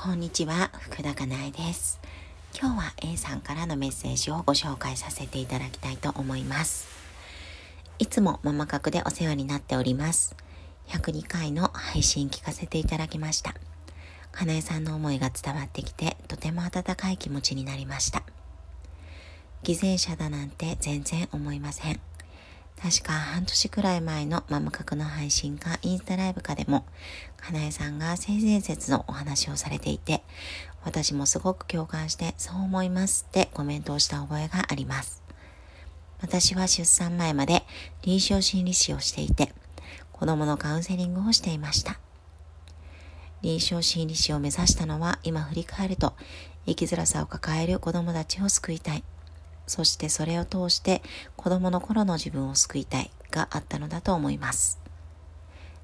こんにちは、福田かなえです。今日は A さんからのメッセージをご紹介させていただきたいと思います。いつもママ角でお世話になっております。102回の配信聞かせていただきました。かなえさんの思いが伝わってきて、とても温かい気持ちになりました。偽善者だなんて全然思いません。確か半年くらい前のママ角の配信かインスタライブかでも、かなえさんが性善説のお話をされていて、私もすごく共感してそう思いますってコメントをした覚えがあります。私は出産前まで臨床心理士をしていて、子供のカウンセリングをしていました。臨床心理士を目指したのは今振り返ると生きづらさを抱える子供たちを救いたい。そしてそれを通して子供の頃の自分を救いたいがあったのだと思います。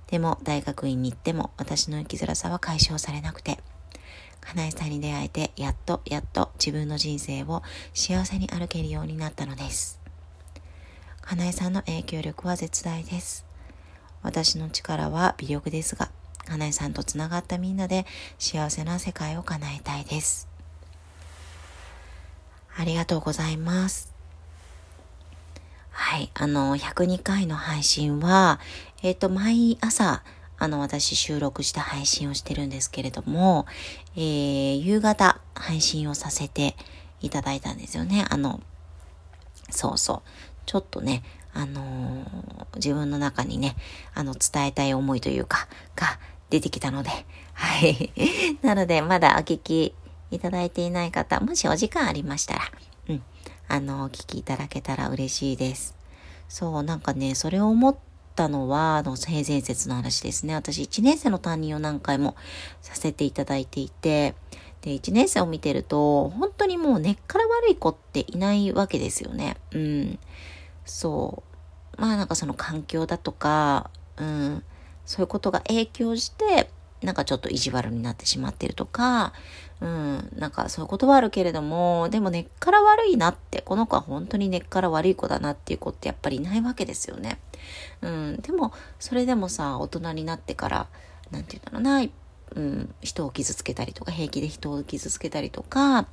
でも大学院に行っても私の生きづらさは解消されなくて、かなえさんに出会えてやっとやっと自分の人生を幸せに歩けるようになったのです。かなえさんの影響力は絶大です。私の力は微力ですが、かなえさんとつながったみんなで幸せな世界を叶えたいです。ありがとうございます。はい。あの、102回の配信は、えっ、ー、と、毎朝、あの、私収録して配信をしてるんですけれども、えー、夕方配信をさせていただいたんですよね。あの、そうそう。ちょっとね、あのー、自分の中にね、あの、伝えたい思いというか、が出てきたので、はい。なので、まだお聞きいただいていない方、もしお時間ありましたら、うん、あの、お聞きいただけたら嬉しいです。そう、なんかね、それを思ったのは、あの、性善説の話ですね。私、1年生の担任を何回もさせていただいていて、で、1年生を見てると、本当にもう根っから悪い子っていないわけですよね。うん。そう。まあなんかその環境だとか、うん、そういうことが影響して、なんかちょっと意地悪になってしまってるとか、うん、なんかそういうことはあるけれども、でも根っから悪いなって、この子は本当に根っから悪い子だなっていう子ってやっぱりいないわけですよね。うん、でも、それでもさ、大人になってから、なんて言うんだろうな、うん、人を傷つけたりとか、平気で人を傷つけたりとか、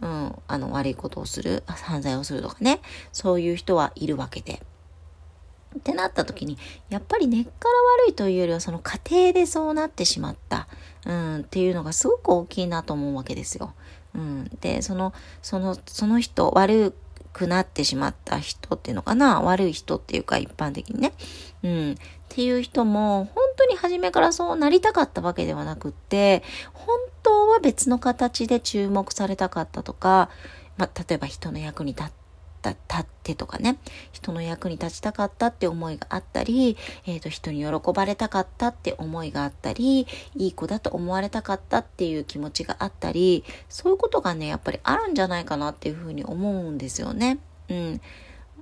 うん、あの、悪いことをする、犯罪をするとかね、そういう人はいるわけで。ってなった時に、やっぱり根っから悪いというよりは、その家庭でそうなってしまった、うん、っていうのがすごく大きいなと思うわけですよ。うん、で、その、その、その人、悪くなってしまった人っていうのかな悪い人っていうか一般的にね。うん。っていう人も、本当に初めからそうなりたかったわけではなくって、本当は別の形で注目されたかったとか、まあ、例えば人の役に立ってた、立ってとかね、人の役に立ちたかったって思いがあったり、えっ、ー、と、人に喜ばれたかったって思いがあったり、いい子だと思われたかったっていう気持ちがあったり、そういうことがね、やっぱりあるんじゃないかなっていうふうに思うんですよね。うん。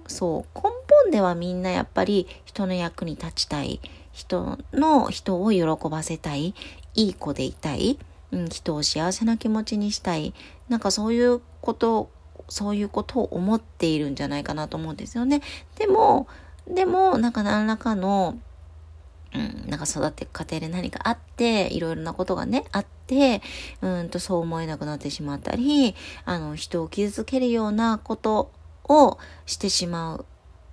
そう、根本ではみんなやっぱり人の役に立ちたい、人の、人を喜ばせたい、いい子でいたい、うん、人を幸せな気持ちにしたい、なんかそういうことそういうことを思っているんじゃないかなと思うんですよね。でも、でも、なんか何らかの、うん、なんか育っていく過程で何かあって、いろいろなことがね、あって、うんとそう思えなくなってしまったり、あの、人を傷つけるようなことをしてしまう。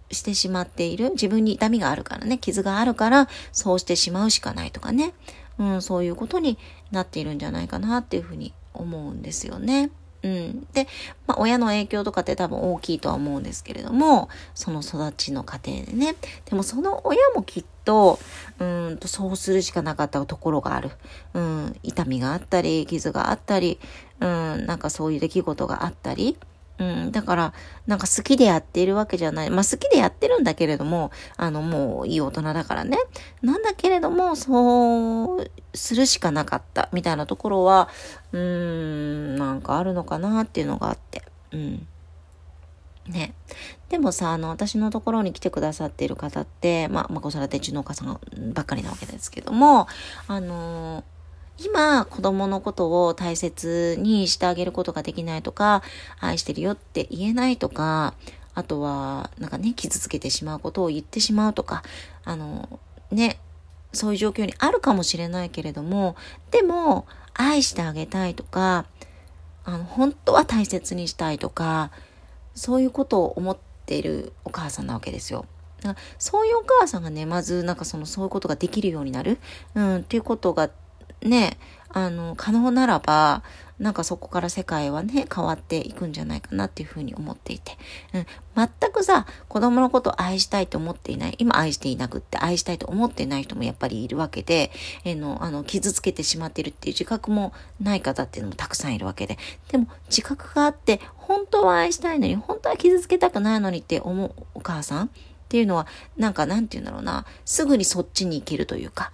してしまっている。自分に痛みがあるからね、傷があるから、そうしてしまうしかないとかね。うん、そういうことになっているんじゃないかなっていうふうに思うんですよね。うん。で、まあ、親の影響とかって多分大きいとは思うんですけれども、その育ちの過程でね。でもその親もきっと、うんと、そうするしかなかったところがある。うん、痛みがあったり、傷があったり、うん、なんかそういう出来事があったり、うん、だから、なんか好きでやっているわけじゃない。まあ好きでやってるんだけれども、あのもういい大人だからね。なんだけれども、そうするしかなかったみたいなところは、うーん、なんかあるのかなっていうのがあって。うん。ね。でもさ、あの、私のところに来てくださっている方って、まあ、まあ、子育て中のお母さんばっかりなわけですけども、あのー今、子供のことを大切にしてあげることができないとか、愛してるよって言えないとか、あとは、なんかね、傷つけてしまうことを言ってしまうとか、あの、ね、そういう状況にあるかもしれないけれども、でも、愛してあげたいとか、あの、本当は大切にしたいとか、そういうことを思っているお母さんなわけですよ。だからそういうお母さんがね、まずなんかそのそういうことができるようになる、うん、っていうことがね、あの、可能ならば、なんかそこから世界はね、変わっていくんじゃないかなっていうふうに思っていて。うん、全くさ、子供のことを愛したいと思っていない、今愛していなくって愛したいと思っていない人もやっぱりいるわけで、えの、あの、傷つけてしまっているっていう自覚もない方っていうのもたくさんいるわけで。でも、自覚があって、本当は愛したいのに、本当は傷つけたくないのにって思うお母さんっていうのは、なんかなんて言うんだろうな、すぐにそっちに行けるというか、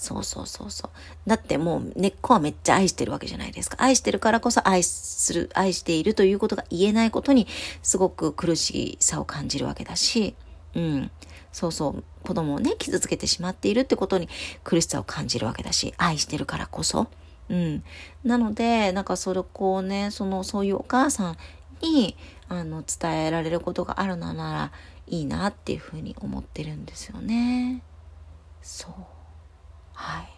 そうそうそうそう。だってもう根っこはめっちゃ愛してるわけじゃないですか。愛してるからこそ愛する、愛しているということが言えないことにすごく苦しさを感じるわけだし、うん。そうそう。子供をね、傷つけてしまっているってことに苦しさを感じるわけだし、愛してるからこそ。うん。なので、なんかそれこうね、その、そういうお母さんに、あの、伝えられることがあるのならいいなっていうふうに思ってるんですよね。そう。はい。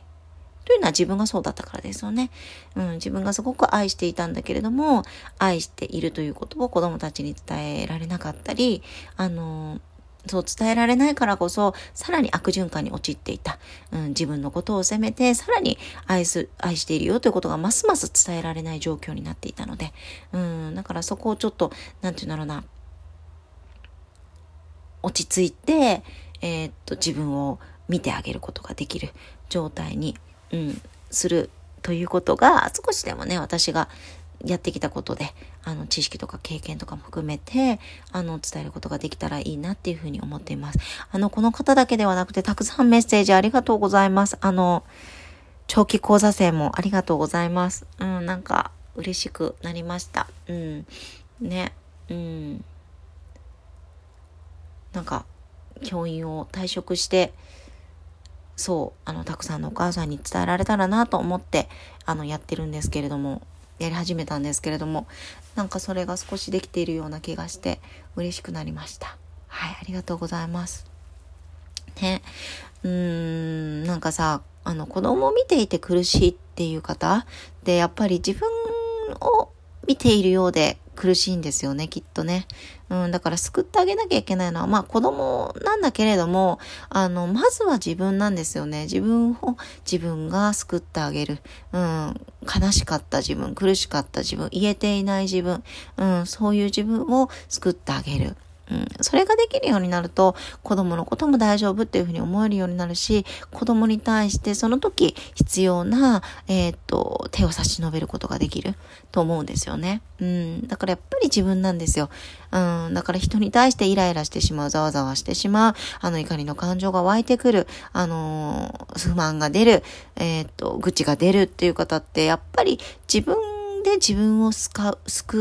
というのは自分がそうだったからですよね。うん、自分がすごく愛していたんだけれども、愛しているということを子供たちに伝えられなかったり、あの、そう伝えられないからこそ、さらに悪循環に陥っていた。うん、自分のことを責めて、さらに愛す、愛しているよということがますます伝えられない状況になっていたので、うん、だからそこをちょっと、なんていうんだろうな、落ち着いて、えー、っと、自分を見てあげることができる状態に、うん、するということが少しでもね私がやってきたことであの知識とか経験とかも含めてあの伝えることができたらいいなっていうふうに思っています。あのこの方だけではなくてたくさんメッセージありがとうございます。あの長期講座生もありがとうございます。うん、なんか嬉しくなりました。うん。ね。うん。なんか教員を退職してそう、あの、たくさんのお母さんに伝えられたらなと思って、あの、やってるんですけれども、やり始めたんですけれども、なんかそれが少しできているような気がして、嬉しくなりました。はい、ありがとうございます。ね。うーん、なんかさ、あの、子供を見ていて苦しいっていう方で、やっぱり自分を見ているようで苦しいんですよね、きっとね。うん、だから救ってあげなきゃいけないのは、まあ子供なんだけれども、あの、まずは自分なんですよね。自分を自分が救ってあげる。うん、悲しかった自分、苦しかった自分、言えていない自分、うん、そういう自分を救ってあげる。うん、それができるようになると子供のことも大丈夫っていうふうに思えるようになるし子供に対してその時必要な、えー、っと手を差し伸べることができると思うんですよね。うん、だからやっぱり自分なんですよ。うん、だから人に対してイライラしてしまう、ざわざわしてしまう、あの怒りの感情が湧いてくる、あの不満が出る、えー、っと愚痴が出るっていう方ってやっぱり自分で自分を救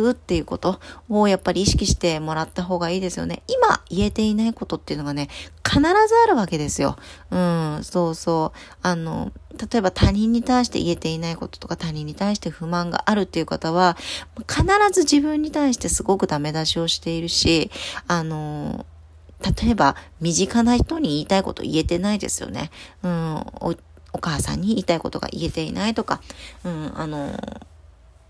うっていうことをやっぱり意識してもらった方がいいですよね。今言えていないことっていうのがね、必ずあるわけですよ。うん、そうそう。あの、例えば他人に対して言えていないこととか他人に対して不満があるっていう方は、必ず自分に対してすごくダメ出しをしているし、あの、例えば身近な人に言いたいこと言えてないですよね。うん、おお母さんに言いたいことが言えていないとか、うん、あの、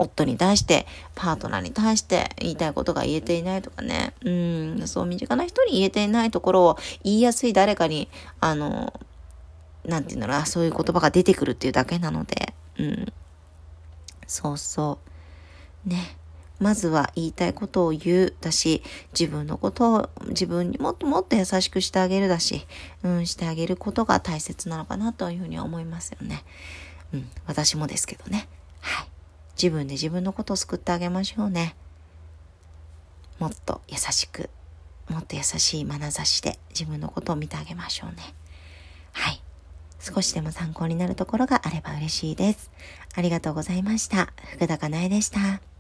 夫に対して、パートナーに対して言いたいことが言えていないとかね。うん、そう身近な人に言えていないところを言いやすい誰かに、あの、なんて言うんだろうな、そういう言葉が出てくるっていうだけなので、うん。そうそう。ね。まずは言いたいことを言うだし、自分のことを自分にもっともっと優しくしてあげるだし、うん、してあげることが大切なのかなというふうには思いますよね。うん、私もですけどね。はい。自分で自分のことを救ってあげましょうね。もっと優しく、もっと優しい眼差しで自分のことを見てあげましょうね。はい。少しでも参考になるところがあれば嬉しいです。ありがとうございました。福田かなえでした。